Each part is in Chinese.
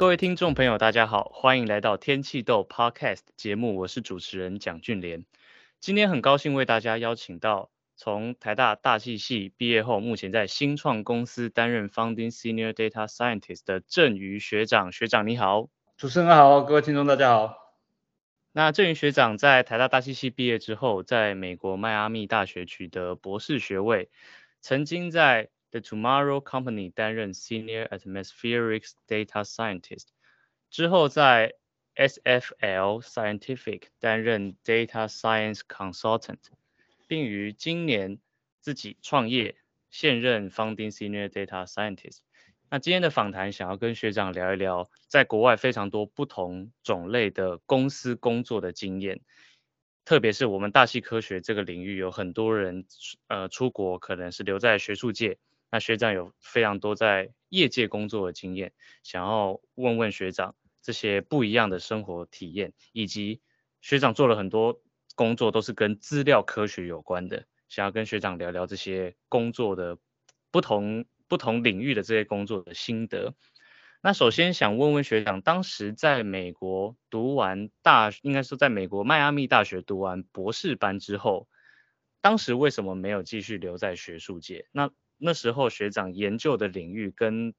各位听众朋友，大家好，欢迎来到天气豆 Podcast 节目，我是主持人蒋俊莲。今天很高兴为大家邀请到从台大大气系毕业后，目前在新创公司担任 Founding Senior Data Scientist 的郑瑜学长。学长你好，主持人好，各位听众大家好。那郑瑜学长在台大大气系毕业之后，在美国迈阿密大学取得博士学位，曾经在 The Tomorrow Company 担任 Senior Atmospherics Data Scientist，之后在 SFL Scientific 担任 Data Science Consultant，并于今年自己创业，现任 Founding Senior Data Scientist。那今天的访谈想要跟学长聊一聊，在国外非常多不同种类的公司工作的经验，特别是我们大气科学这个领域，有很多人呃出国可能是留在学术界。 那学长有非常多在业界工作的经验，想要问问学长这些不一样的生活体验，以及学长做了很多工作都是跟资料科学有关的，想要跟学长聊聊这些工作的不同不同领域的这些工作的心得。那首先想问问学长，当时在美国读完大，应该说在美国迈阿密大学读完博士班之后，当时为什么没有继续留在学术界？那那时候学长研究的领域跟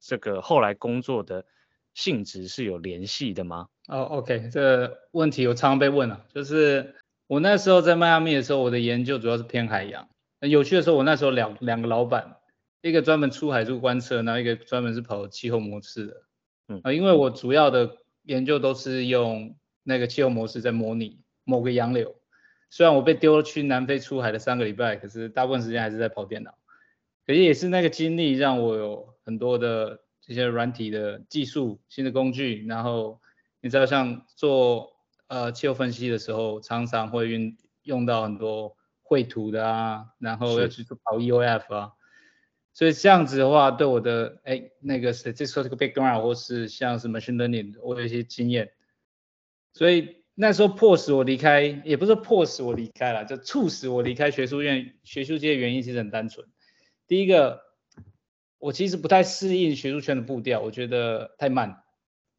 这个后来工作的性质是有联系的吗？哦、oh，OK，这个问题我常常被问啊，就是我那时候在迈阿密的时候，我的研究主要是偏海洋。有趣的时候，我那时候两两个老板，一个专门出海做观测，然后一个专门是跑气候模式的。嗯，啊因为我主要的研究都是用那个气候模式在模拟某个洋流。虽然我被丢去南非出海的三个礼拜，可是大部分时间还是在跑电脑。可是也是那个经历让我有很多的这些软体的技术、新的工具，然后你知道像做呃气候分析的时候，常常会运用到很多绘图的啊，然后要去做跑 EOF 啊，所以这样子的话，对我的哎那个 statistical background 或是像是 machine learning，我有一些经验，所以那时候迫使我离开，也不是迫使我离开了，就促使我离开学术院、学术界的原因其实很单纯。第一个，我其实不太适应学术圈的步调，我觉得太慢，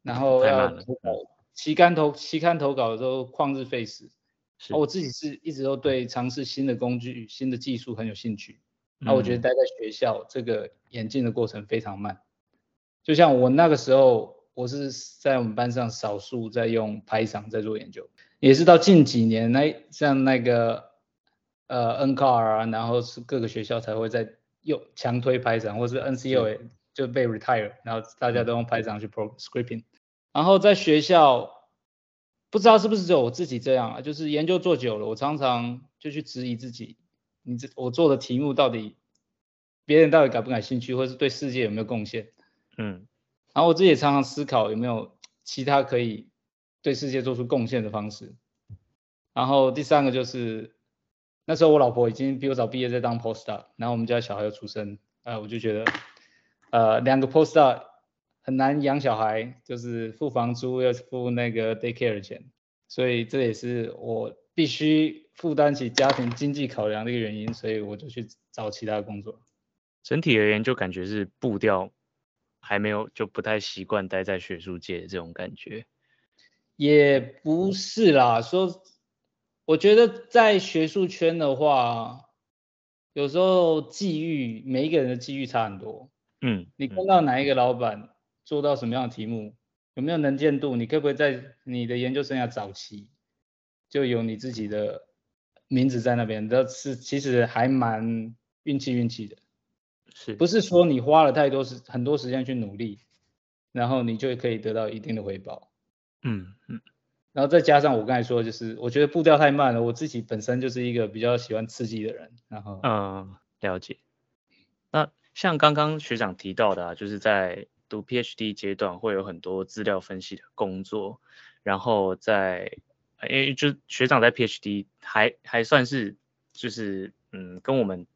然后要投稿，期刊投期刊投稿的时候旷日费时。是，我自己是一直都对尝试新的工具、新的技术很有兴趣。那我觉得待在学校这个演进的过程非常慢。就像我那个时候，我是在我们班上少数在用 Python 在做研究，也是到近几年，那像那个呃 NCAR 啊，然后是各个学校才会在。又强推 Python，或是 NCOA 就被 retire，然后大家都用 Python 去 pro scripting。然后在学校，不知道是不是只有我自己这样啊，就是研究做久了，我常常就去质疑自己，你这我做的题目到底别人到底感不感兴趣，或是对世界有没有贡献？嗯，然后我自己也常常思考有没有其他可以对世界做出贡献的方式。然后第三个就是。那时候我老婆已经比我早毕业，在当 postdoc，然后我们家小孩又出生，呃，我就觉得，呃，两个 postdoc 很难养小孩，就是付房租要付那个 daycare 的钱，所以这也是我必须负担起家庭经济考量的一个原因，所以我就去找其他工作。整体而言，就感觉是步调还没有，就不太习惯待在学术界的这种感觉。也不是啦，说。我觉得在学术圈的话，有时候际遇，每一个人的际遇差很多。嗯，你看到哪一个老板做到什么样的题目，有没有能见度？你可不可以在你的研究生涯早期就有你自己的名字在那边？这是其实还蛮运气运气的，是不是说你花了太多时很多时间去努力，然后你就可以得到一定的回报？嗯嗯。然后再加上我刚才说，就是我觉得步调太慢了。我自己本身就是一个比较喜欢刺激的人，然后嗯，了解。那像刚刚学长提到的啊，就是在读 PhD 阶段会有很多资料分析的工作，然后在因为就学长在 PhD 还还算是就是嗯，跟我们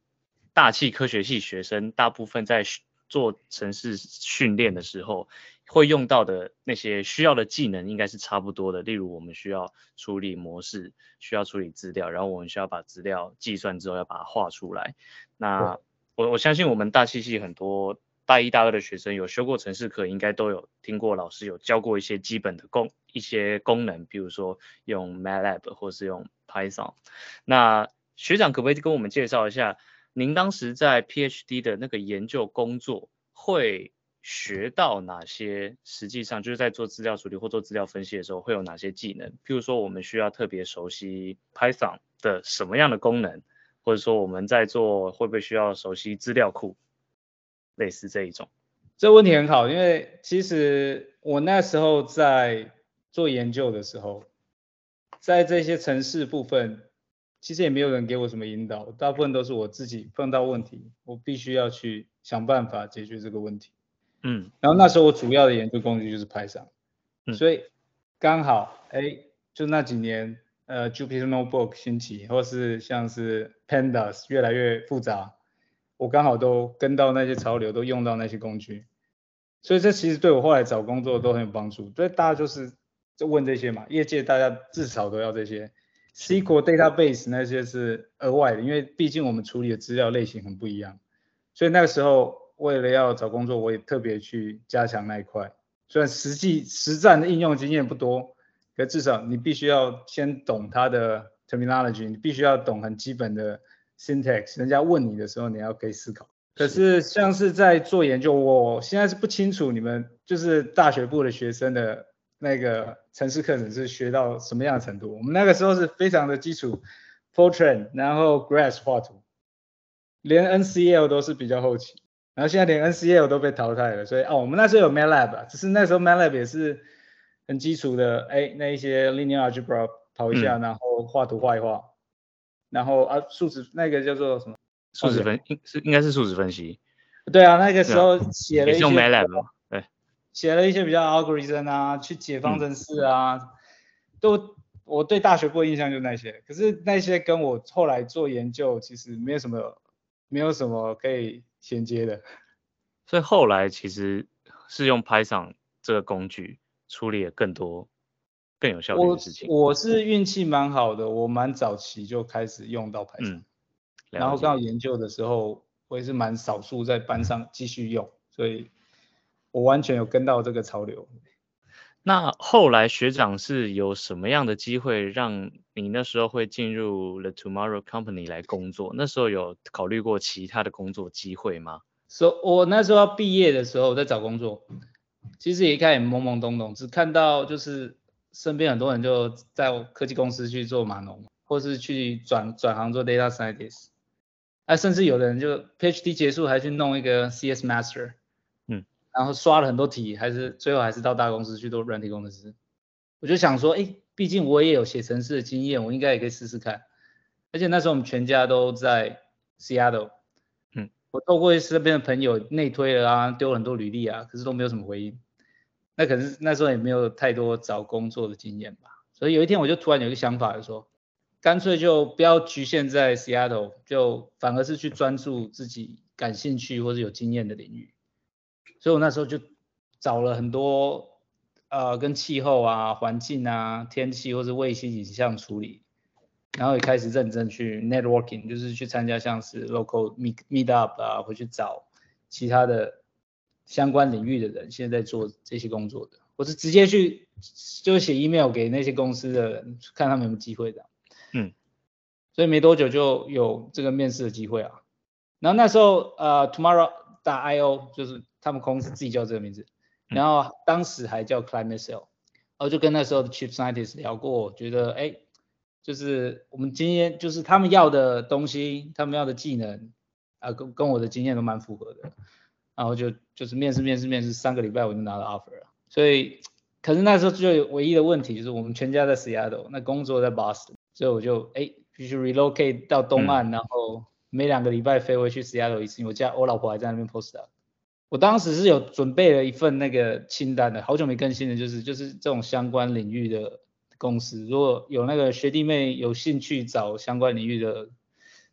大气科学系学生大部分在做城市训练的时候。会用到的那些需要的技能应该是差不多的，例如我们需要处理模式，需要处理资料，然后我们需要把资料计算之后要把它画出来。那我我相信我们大气系很多大一、大二的学生有修过程式课，应该都有听过老师有教过一些基本的功一些功能，比如说用 MATLAB 或是用 Python。那学长可不可以跟我们介绍一下，您当时在 PhD 的那个研究工作会学到哪些？实际上就是在做资料处理或做资料分析的时候会有哪些技能？譬如说我们需要特别熟悉 Python 的什么样的功能，或者说我们在做会不会需要熟悉资料库，类似这一种。这问题很好，因为其实我那时候在做研究的时候，在这些程式部分，其实也没有人给我什么引导，大部分都是我自己碰到问题，我必须要去想办法解决这个问题。嗯，然后那时候我主要的研究工具就是 Python，嗯，所以刚好哎，就那几年，呃，Jupyter Notebook 兴起，或是像是 Pandas 越来越复杂，我刚好都跟到那些潮流，都用到那些工具，所以这其实对我后来找工作都很有帮助。所以大家就是就问这些嘛，业界大家至少都要这些，SQL Database 那些是额外的，因为毕竟我们处理的资料类型很不一样，所以那个时候。为了要找工作，我也特别去加强那一块。虽然实际实战的应用经验不多，可至少你必须要先懂它的 terminology，你必须要懂很基本的 syntax。人家问你的时候，你要可以思考。可是像是在做研究，我现在是不清楚你们就是大学部的学生的那个城市课程是学到什么样的程度。我们那个时候是非常的基础，Fortran，然后 Grass 画图，连 NCL 都是比较后期。然后现在连 NCL 都被淘汰了，所以哦，我们那时候有 MATLAB，只是那时候 MATLAB 也是很基础的，哎，那一些 linear algebra 跑一下，嗯、然后画图画一画，然后啊数值那个叫做什么？数值分应是应该是数值分析。对啊，那个时候写了一些。用 MATLAB 对。写了一些比较 algorithm 啊，去解方程式啊，嗯、都我对大学部的印象就那些，可是那些跟我后来做研究其实没有什么，没有什么可以。衔接的，所以后来其实是用 Python 这个工具处理了更多更有效率的事情。我，我是运气蛮好的，我蛮早期就开始用到 Python，嗯，然后刚好研究的时候，我也是蛮少数在班上继续用，所以我完全有跟到这个潮流。那后来学长是有什么样的机会让你那时候会进入 The Tomorrow Company 来工作？那时候有考虑过其他的工作机会吗？所以，我那时候要毕业的时候在找工作，其实也一开始懵懵懂懂，只看到就是身边很多人就在科技公司去做码农，或是去转转行做 Data Scientist，啊，甚至有的人就 PhD 结束还去弄一个 CS Master。然后刷了很多题，还是最后还是到大公司去做软体工程师。我就想说，哎，毕竟我也有写程式的经验，我应该也可以试试看。而且那时候我们全家都在 Seattle，嗯，我透过身边的朋友内推了啊，丢了很多履历啊，可是都没有什么回应。那可是那时候也没有太多找工作的经验吧。所以有一天我就突然有一个想法，就说，干脆就不要局限在 Seattle，就反而是去专注自己感兴趣或者有经验的领域。所以我那时候就找了很多呃跟气候啊、环境啊、天气或是卫星影像处理，然后也开始认真去 networking，就是去参加像是 local meet meet up 啊，会去找其他的相关领域的人，现在在做这些工作的，我是直接去就写 email 给那些公司的人，看他们有没有机会的。嗯，所以没多久就有这个面试的机会啊。然后那时候呃，Tomorrow 打 I O 就是。他们公司自己叫这个名字，然后当时还叫 ClimateCell，然后就跟那时候的 Chief Scientist 聊过，觉得哎，就是我们今天就是他们要的东西，他们要的技能啊，跟跟我的经验都蛮符合的，然后就就是面试面试面试三个礼拜我就拿到 offer 了，所以可是那时候就有唯一的问题就是我们全家在 Seattle，那工作在 Boston，所以我就哎必须 relocate 到东岸，嗯、然后每两个礼拜飞回去 Seattle 一次，我家我老婆还在那边 postdoc。我当时是有准备了一份那个清单的，好久没更新的，就是就是这种相关领域的公司，如果有那个学弟妹有兴趣找相关领域的，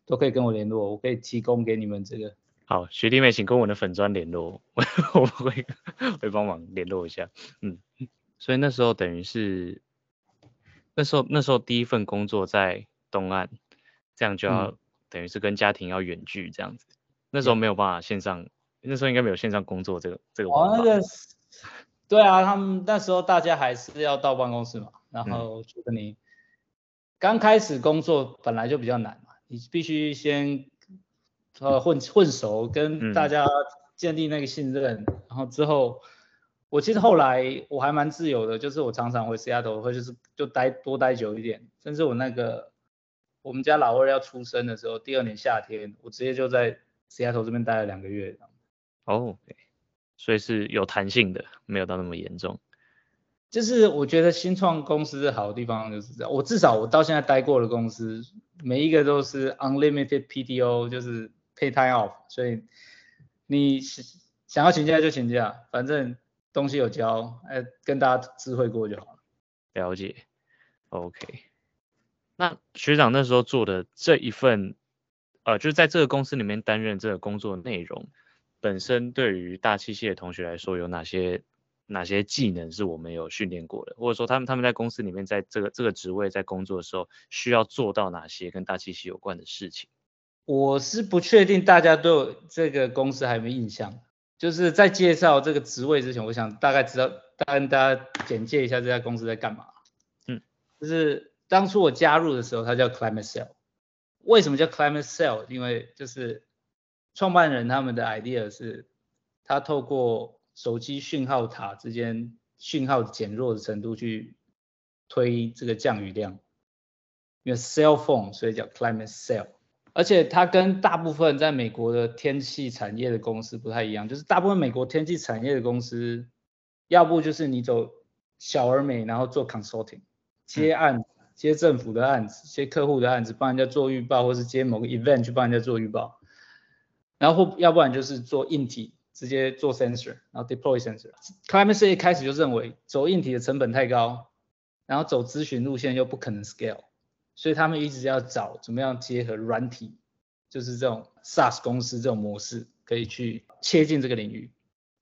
都可以跟我联络，我可以提供给你们这个。好，学弟妹请跟我的粉专联络，我 会会帮忙联络一下。嗯，所以那时候等于是那时候那时候第一份工作在东岸，这样就要、嗯、等于是跟家庭要远距这样子，那时候没有办法线上。那时候应该没有线上工作这个这个哦，那个，对啊，他们那时候大家还是要到办公室嘛，然后就跟你刚开始工作本来就比较难嘛，你必须先呃混混熟，跟大家建立那个信任，嗯、然后之后。我其实后来我还蛮自由的，就是我常常回 Seattle，或就是就待多待久一点，甚至我那个我们家老二要出生的时候，第二年夏天，我直接就在 Seattle 这边待了两个月。哦，所以是有弹性的，没有到那么严重。就是我觉得新创公司好的地方就是这样，我至少我到现在待过的公司，每一个都是 unlimited PTO，就是 pay time off，所以你想要请假就请假，反正。东西有交，哎，跟大家知会过就好了。了解，OK。那学长那时候做的这一份，呃，就是在这个公司里面担任这个工作内容，本身对于大器械的同学来说，有哪些哪些技能是我们有训练过的，或者说他们他们在公司里面在这个这个职位在工作的时候，需要做到哪些跟大器械有关的事情？我是不确定大家对这个公司还有没有印象。就是在介绍这个职位之前，我想大概知道，大跟大家简介一下这家公司在干嘛。嗯，就是当初我加入的时候，它叫 Climate Cell。为什么叫 Climate Cell？因为就是创办人他们的 idea 是，他透过手机讯号塔之间讯号减弱的程度去推这个降雨量，因为 cell phone 所以叫 Climate Cell。而且它跟大部分在美国的天气产业的公司不太一样，就是大部分美国天气产业的公司，要不就是你走小而美，然后做 consulting，接案，接政府的案子，接客户的案子，帮人家做预报，或是接某个 event 去帮人家做预报，然后要不然就是做硬体，直接做 sensor，然后 deploy sensor。Climate C 一开始就认为走硬体的成本太高，然后走咨询路线又不可能 scale。所以他们一直要找怎么样结合软体，就是这种 SaaS 公司这种模式，可以去切进这个领域。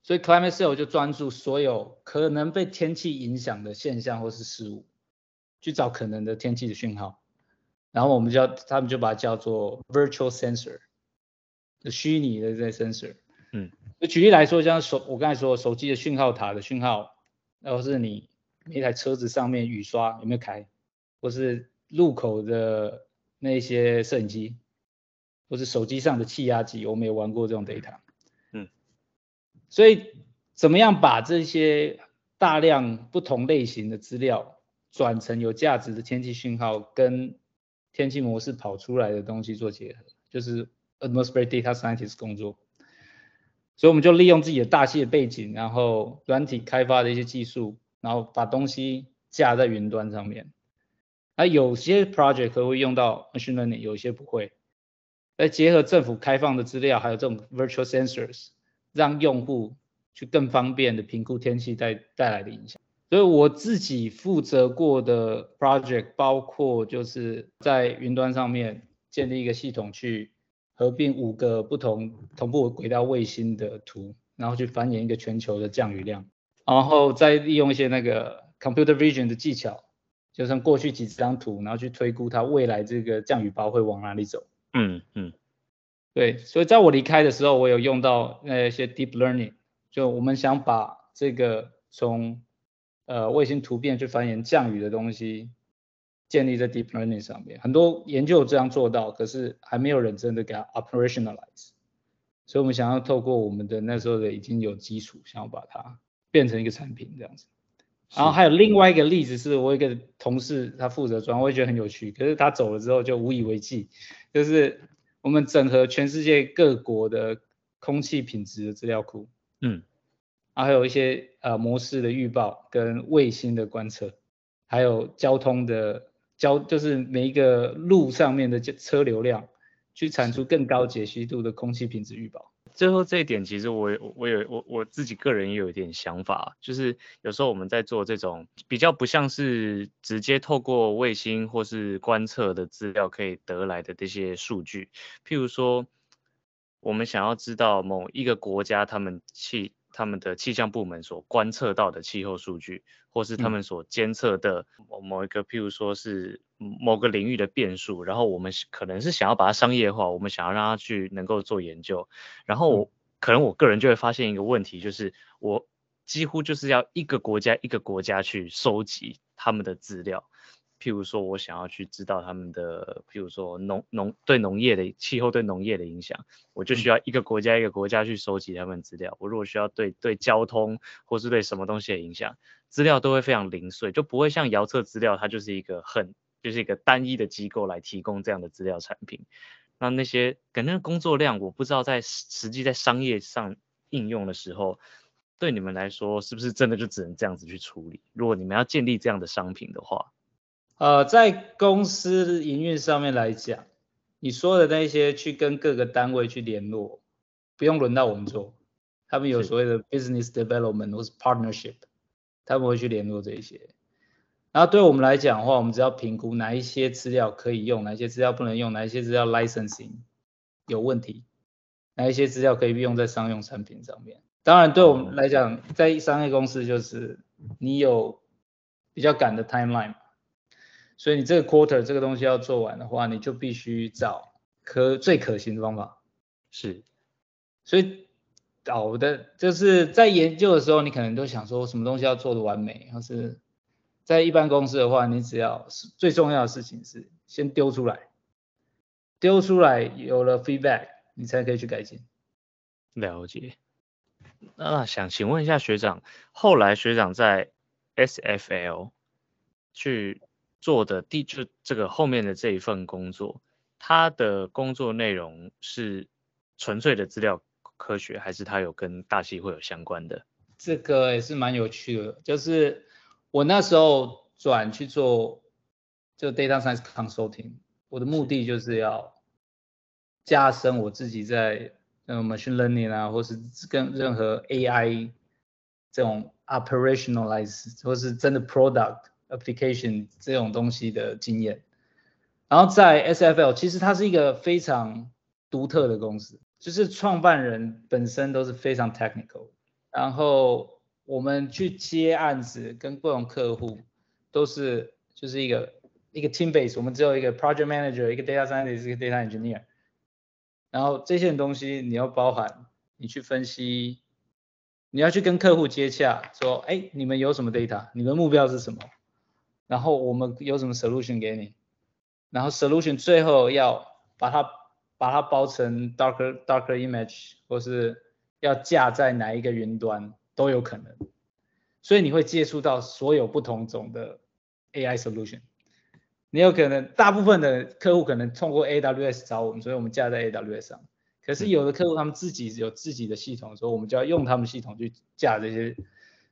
所以 Climate Cell 就专注所有可能被天气影响的现象或是事物，去找可能的天气的讯号。然后我们叫他们就把它叫做 Virtual Sensor，虚拟的这些 sensor。嗯，就举例来说，像手我刚才说手机的讯号塔的讯号，然后是你一台车子上面雨刷有没有开，或是路口的那些摄影机，或是手机上的气压计，我没有玩过这种 data。嗯，所以怎么样把这些大量不同类型的资料转成有价值的天气讯号，跟天气模式跑出来的东西做结合，就是 atmospheric data scientist 工作。所以我们就利用自己的大气的背景，然后软体开发的一些技术，然后把东西架在云端上面。那有些 project 可能会用到 machine learning，有些不会。再结合政府开放的资料，还有这种 virtual sensors，让用户去更方便的评估天气带带来的影响。所以我自己负责过的 project 包括就是在云端上面建立一个系统，去合并五个不同同步轨道卫星的图，然后去繁衍一个全球的降雨量，然后再利用一些那个 computer vision 的技巧。就像过去几张图，然后去推估它未来这个降雨包会往哪里走。嗯嗯，对，所以在我离开的时候，我有用到那些 deep learning，就我们想把这个从呃卫星图片去繁衍降雨的东西建立在 deep learning 上面。很多研究这样做到，可是还没有人真的给它 operationalize。所以我们想要透过我们的那时候的已经有基础，想要把它变成一个产品这样子。然后还有另外一个例子是，我一个同事他负责装，我也觉得很有趣。可是他走了之后就无以为继，就是我们整合全世界各国的空气品质的资料库，嗯，还有一些呃模式的预报跟卫星的观测，还有交通的交，就是每一个路上面的车流量，去产出更高解析度的空气品质预报。最后这一点，其实我我有我我自己个人也有一点想法，就是有时候我们在做这种比较不像是直接透过卫星或是观测的资料可以得来的这些数据，譬如说我们想要知道某一个国家他们气他们的气象部门所观测到的气候数据，或是他们所监测的某某一个譬如说是。某个领域的变数，然后我们可能是想要把它商业化，我们想要让它去能够做研究，然后可能我个人就会发现一个问题，就是我几乎就是要一个国家一个国家去收集他们的资料。譬如说，我想要去知道他们的，譬如说农农对农业的气候对农业的影响，我就需要一个国家一个国家去收集他们资料。我如果需要对对交通或是对什么东西的影响，资料都会非常零碎，就不会像遥测资料，它就是一个很就是一个单一的机构来提供这样的资料产品。那那些可能工作量，我不知道在实际在商业上应用的时候，对你们来说是不是真的就只能这样子去处理？如果你们要建立这样的商品的话。呃，在公司营运上面来讲，你说的那些去跟各个单位去联络，不用轮到我们做，他们有所谓的 business development 或是 partnership，他们会去联络这一些。然后对我们来讲的话，我们只要评估哪一些资料可以用，哪一些资料不能用，哪一些资料 licensing 有问题，哪一些资料可以用在商用产品上面。当然，对我们来讲，在商业公司就是你有比较赶的 timeline。所以你这个 quarter 这个东西要做完的话，你就必须找可最可行的方法。是，所以搞的就是在研究的时候，你可能都想说什么东西要做的完美，或是在一般公司的话，你只要最重要的事情是先丢出来，丢出来有了 feedback，你才可以去改进。了解。那想请问一下学长，后来学长在 SFL 去。做的第就这个后面的这一份工作，他的工作内容是纯粹的资料科学，还是他有跟大气会有相关的？这个也是蛮有趣的，就是我那时候转去做就 data science consulting，我的目的就是要加深我自己在嗯 machine learning 啊，或是跟任何 AI 这种 operationalize 或是真的 product。Application 这种东西的经验，然后在 SFL 其实它是一个非常独特的公司，就是创办人本身都是非常 technical，然后我们去接案子跟各种客户都是就是一个一个 team base，我们只有一个 project manager，一个 data scientist，一个 data engineer，然后这些东西你要包含你去分析，你要去跟客户接洽，说哎你们有什么 data，你们目标是什么？然后我们有什么 solution 给你，然后 solution 最后要把它把它包成 Docker Docker image，或是要架在哪一个云端都有可能，所以你会接触到所有不同种的 AI solution。你有可能大部分的客户可能通过 AWS 找我们，所以我们架在 AWS 上。可是有的客户他们自己有自己的系统，所以我们就要用他们系统去架这些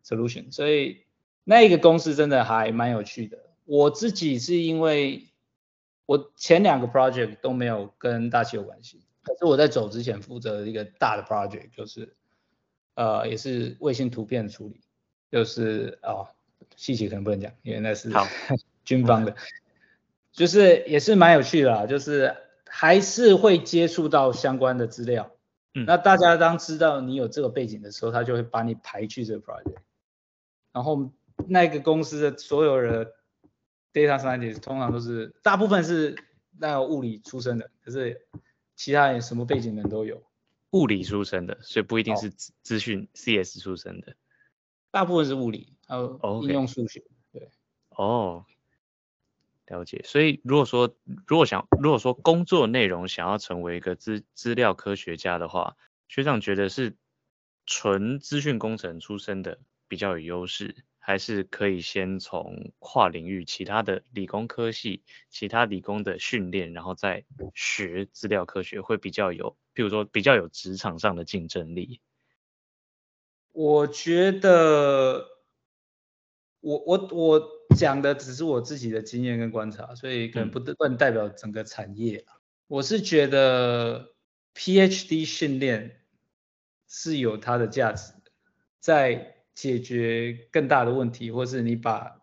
solution，所以。那一个公司真的还蛮有趣的。我自己是因为我前两个 project 都没有跟大气有关系，可是我在走之前负责一个大的 project，就是呃也是卫星图片处理，就是哦细节可能不能讲，因为那是好 军方的，就是也是蛮有趣的啦，就是还是会接触到相关的资料。嗯，那大家当知道你有这个背景的时候，他就会把你排去这个 project，然后。那个公司的所有的 data scientist 通常都是，大部分是那个物理出身的，可是其他人什么背景的人都有。物理出身的，所以不一定是资资讯 CS 出身的。大部分是物理，还有应用数学。Okay. 对。哦，了解。所以如果说如果想如果说工作内容想要成为一个资资料科学家的话，学长觉得是纯资讯工程出身的比较有优势。还是可以先从跨领域其他的理工科系、其他理工的训练，然后再学资料科学，会比较有，譬如说比较有职场上的竞争力。我觉得我，我我我讲的只是我自己的经验跟观察，所以可能不不能代表整个产业。嗯。我是觉得 PhD 训练是有它的价值，在。解决更大的问题，或是你把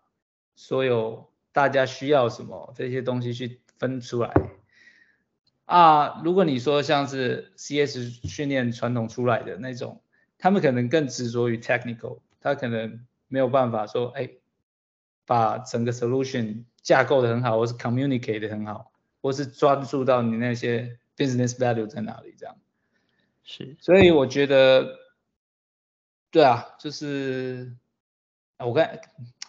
所有大家需要什么这些东西去分出来啊。如果你说像是 CS 训练传统出来的那种，他们可能更执着于 technical，他可能没有办法说，哎，把整个 solution 架构的很好，或是 communicate 的很好，或是专注到你那些 business value 在哪里这样。是，所以我觉得，对啊，就是我看，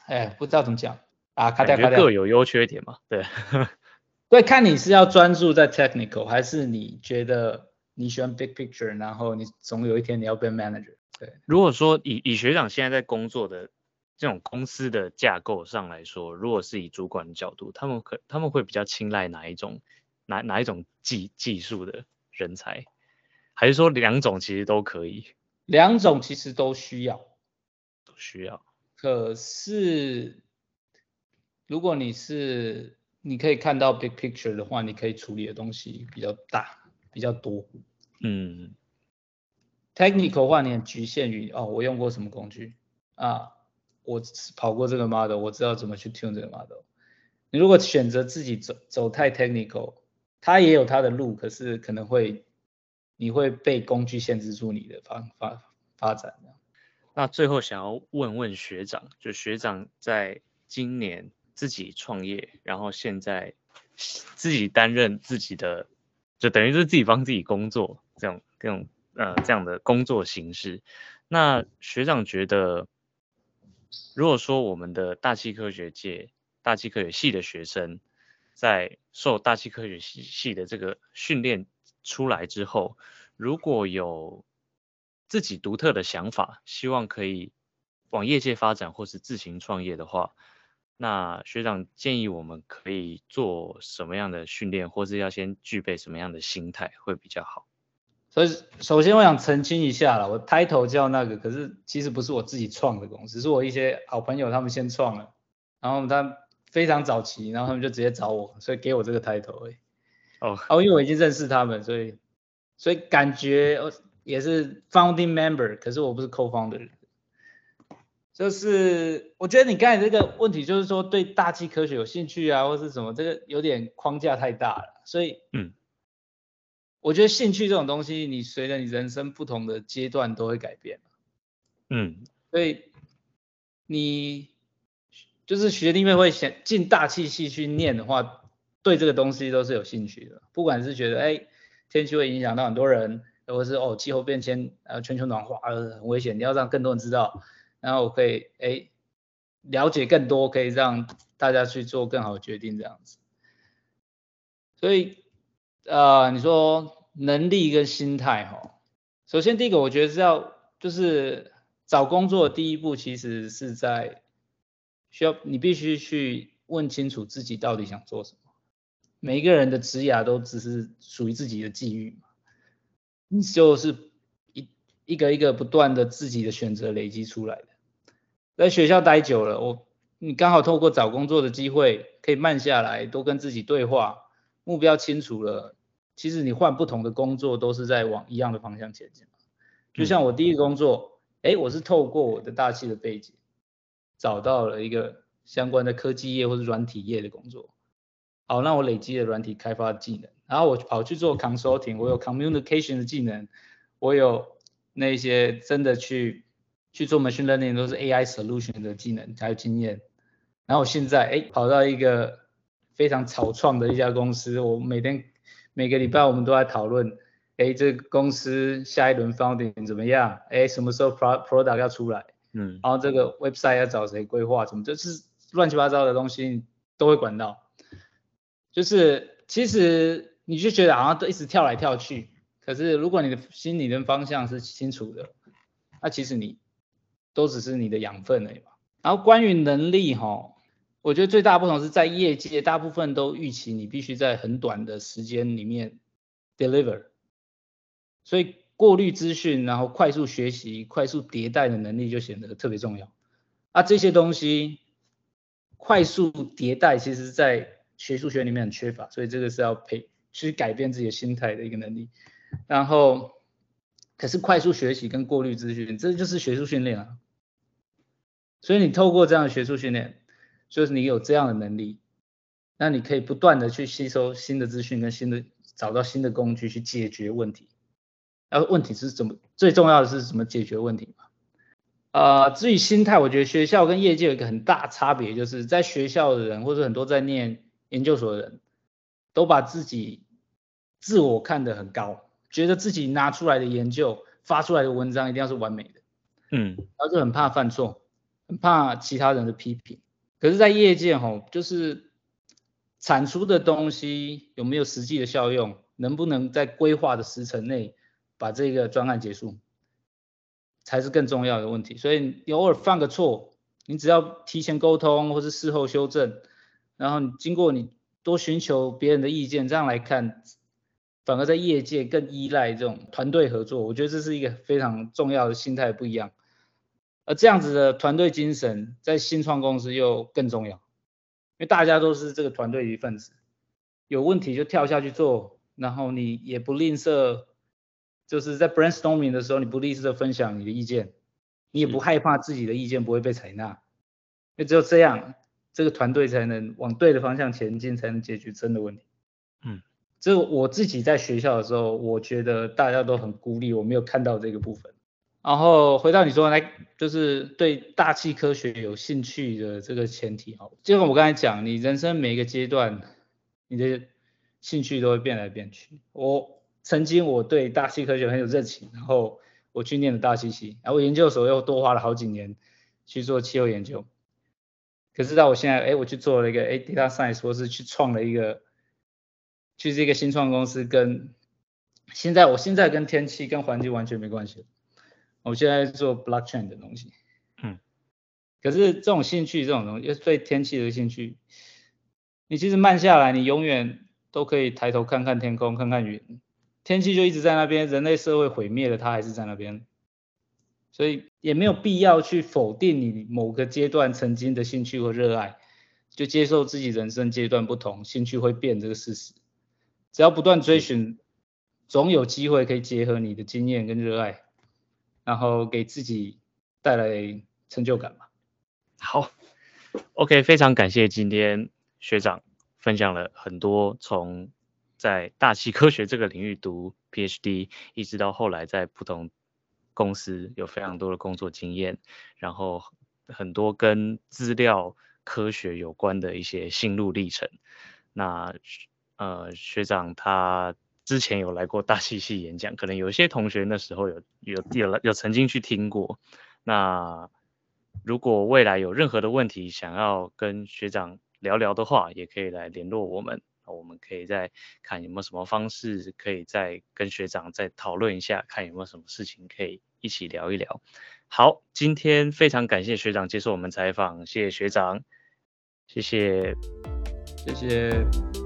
哎，不知道怎么讲啊，卡掉卡掉，各有优缺点嘛，对，对，看你是要专注在 technical，还是你觉得你喜欢 big picture，然后你总有一天你要变 manager。对，如果说以以学长现在在工作的这种公司的架构上来说，如果是以主管的角度，他们可他们会比较青睐哪一种哪哪一种技技术的人才，还是说两种其实都可以？两种其实都需要，都需要。可是如果你是你可以看到 big picture 的话，你可以处理的东西比较大，比较多。嗯。Technical 话，你很局限于哦，我用过什么工具啊？我跑过这个 model，我知道怎么去 tune 这个 model。你如果选择自己走走太 technical，它也有它的路，可是可能会你会被工具限制住你的发发发展。那最后想要问问学长，就学长在今年自己创业，然后现在自己担任自己的，就等于是自己帮自己工作这种这种。呃，这样的工作形式，那学长觉得，如果说我们的大气科学界、大气科学系的学生，在受大气科学系系的这个训练出来之后，如果有自己独特的想法，希望可以往业界发展或是自行创业的话，那学长建议我们可以做什么样的训练，或是要先具备什么样的心态会比较好？所以，首先我想澄清一下了，我 title 叫那个，可是其实不是我自己创的公司，是我一些好朋友他们先创了，然后他非常早期，然后他们就直接找我，所以给我这个 title 而已。哦，哦，因为我已经认识他们，所以所以感觉也是 founding member，可是我不是 co-founder。就是我觉得你刚才这个问题，就是说对大气科学有兴趣啊，或是什么，这个有点框架太大了，所以嗯。我觉得兴趣这种东西，你随着你人生不同的阶段都会改变。嗯，所以你就是学弟妹会想进大气系去念的话，对这个东西都是有兴趣的。不管是觉得哎天气会影响到很多人，或者是哦气候变迁呃全球暖化呃很危险，你要让更多人知道，然后我可以哎了解更多，可以让大家去做更好的决定这样子。所以。呃，你说能力跟心态哈，首先第一个我觉得是要就是找工作的第一步，其实是在需要你必须去问清楚自己到底想做什么。每一个人的职涯都只是属于自己的际遇嘛，你就是一一个一个不断的自己的选择累积出来的。在学校待久了，我你刚好透过找工作的机会，可以慢下来，多跟自己对话。目标清楚了，其实你换不同的工作都是在往一样的方向前进。就像我第一个工作，哎、嗯，我是透过我的大气的背景，找到了一个相关的科技业或者软体业的工作。好，那我累积了软体开发的技能，然后我跑去做 consulting，我有 communication 的技能，我有那些真的去去做 machine learning 都是 AI solution 的技能还有经验。然后我现在哎跑到一个。非常草创的一家公司，我每天每个礼拜我们都在讨论，哎，这个公司下一轮 funding 怎么样？哎，什么时候 pro product 要出来？嗯，然后这个 website 要找谁规划？什么就是乱七八糟的东西都会管到。就是其实你就觉得好像都一直跳来跳去，可是如果你的心里的方向是清楚的，那其实你都只是你的养分而已嘛。然后关于能力哈。我觉得最大不同是在业界，大部分都预期你必须在很短的时间里面 deliver，所以过滤资讯，然后快速学习、快速迭代的能力就显得特别重要。啊，这些东西快速迭代，其实在学术学里面很缺乏，所以这个是要培去改变自己的心态的一个能力。然后，可是快速学习跟过滤资讯，这就是学术训练啊。所以你透过这样的学术训练。就是你有这样的能力，那你可以不断的去吸收新的资讯跟新的找到新的工具去解决问题。然后问题是怎么？最重要的是怎么解决问题嘛？呃，至于心态，我觉得学校跟业界有一个很大差别，就是在学校的人或者很多在念研究所的人都把自己自我看得很高，觉得自己拿出来的研究、发出来的文章一定要是完美的，嗯，然后就很怕犯错，很怕其他人的批评。可是，在业界吼，就是产出的东西有没有实际的效用，能不能在规划的时程内把这个专案结束，才是更重要的问题。所以，你偶尔犯个错，你只要提前沟通或是事后修正，然后你经过你多寻求别人的意见，这样来看，反而在业界更依赖这种团队合作。我觉得这是一个非常重要的心态不一样。而这样子的团队精神在新创公司又更重要，因为大家都是这个团队的一份子，有问题就跳下去做，然后你也不吝啬，就是在 brainstorming 的时候你不吝啬分享你的意见，你也不害怕自己的意见不会被采纳，因为只有这样，这个团队才能往对的方向前进，才能解决真的问题。嗯，这我自己在学校的时候，我觉得大家都很孤立，我没有看到这个部分。然后回到你说来，就是对大气科学有兴趣的这个前提哈，就像我刚才讲，你人生每一个阶段，你的兴趣都会变来变去。我曾经我对大气科学很有热情，然后我去念了大气系，然后我研究所又多花了好几年去做气候研究。可是到我现在，哎，我去做了一个哎 data science，或是去创了一个，去这个新创公司，跟现在我现在跟天气跟环境完全没关系。我现在做 blockchain 的东西，嗯，可是这种兴趣，这种东西，就是对天气的兴趣，你其实慢下来，你永远都可以抬头看看天空，看看云，天气就一直在那边，人类社会毁灭了，它还是在那边，所以也没有必要去否定你某个阶段曾经的兴趣和热爱，就接受自己人生阶段不同，兴趣会变这个事实，只要不断追寻，总有机会可以结合你的经验跟热爱。然后给自己带来成就感吧。好，OK，非常感谢今天学长分享了很多从在大气科学这个领域读 PhD，一直到后来在不同公司有非常多的工作经验，然后很多跟资料科学有关的一些心路历程。那呃，学长他。之前有来过大气系演讲，可能有些同学那时候有有有有曾经去听过。那如果未来有任何的问题想要跟学长聊聊的话，也可以来联络我们，我们可以再看有没有什么方式可以再跟学长再讨论一下，看有没有什么事情可以一起聊一聊。好，今天非常感谢学长接受我们采访，谢谢学长，谢谢，谢谢。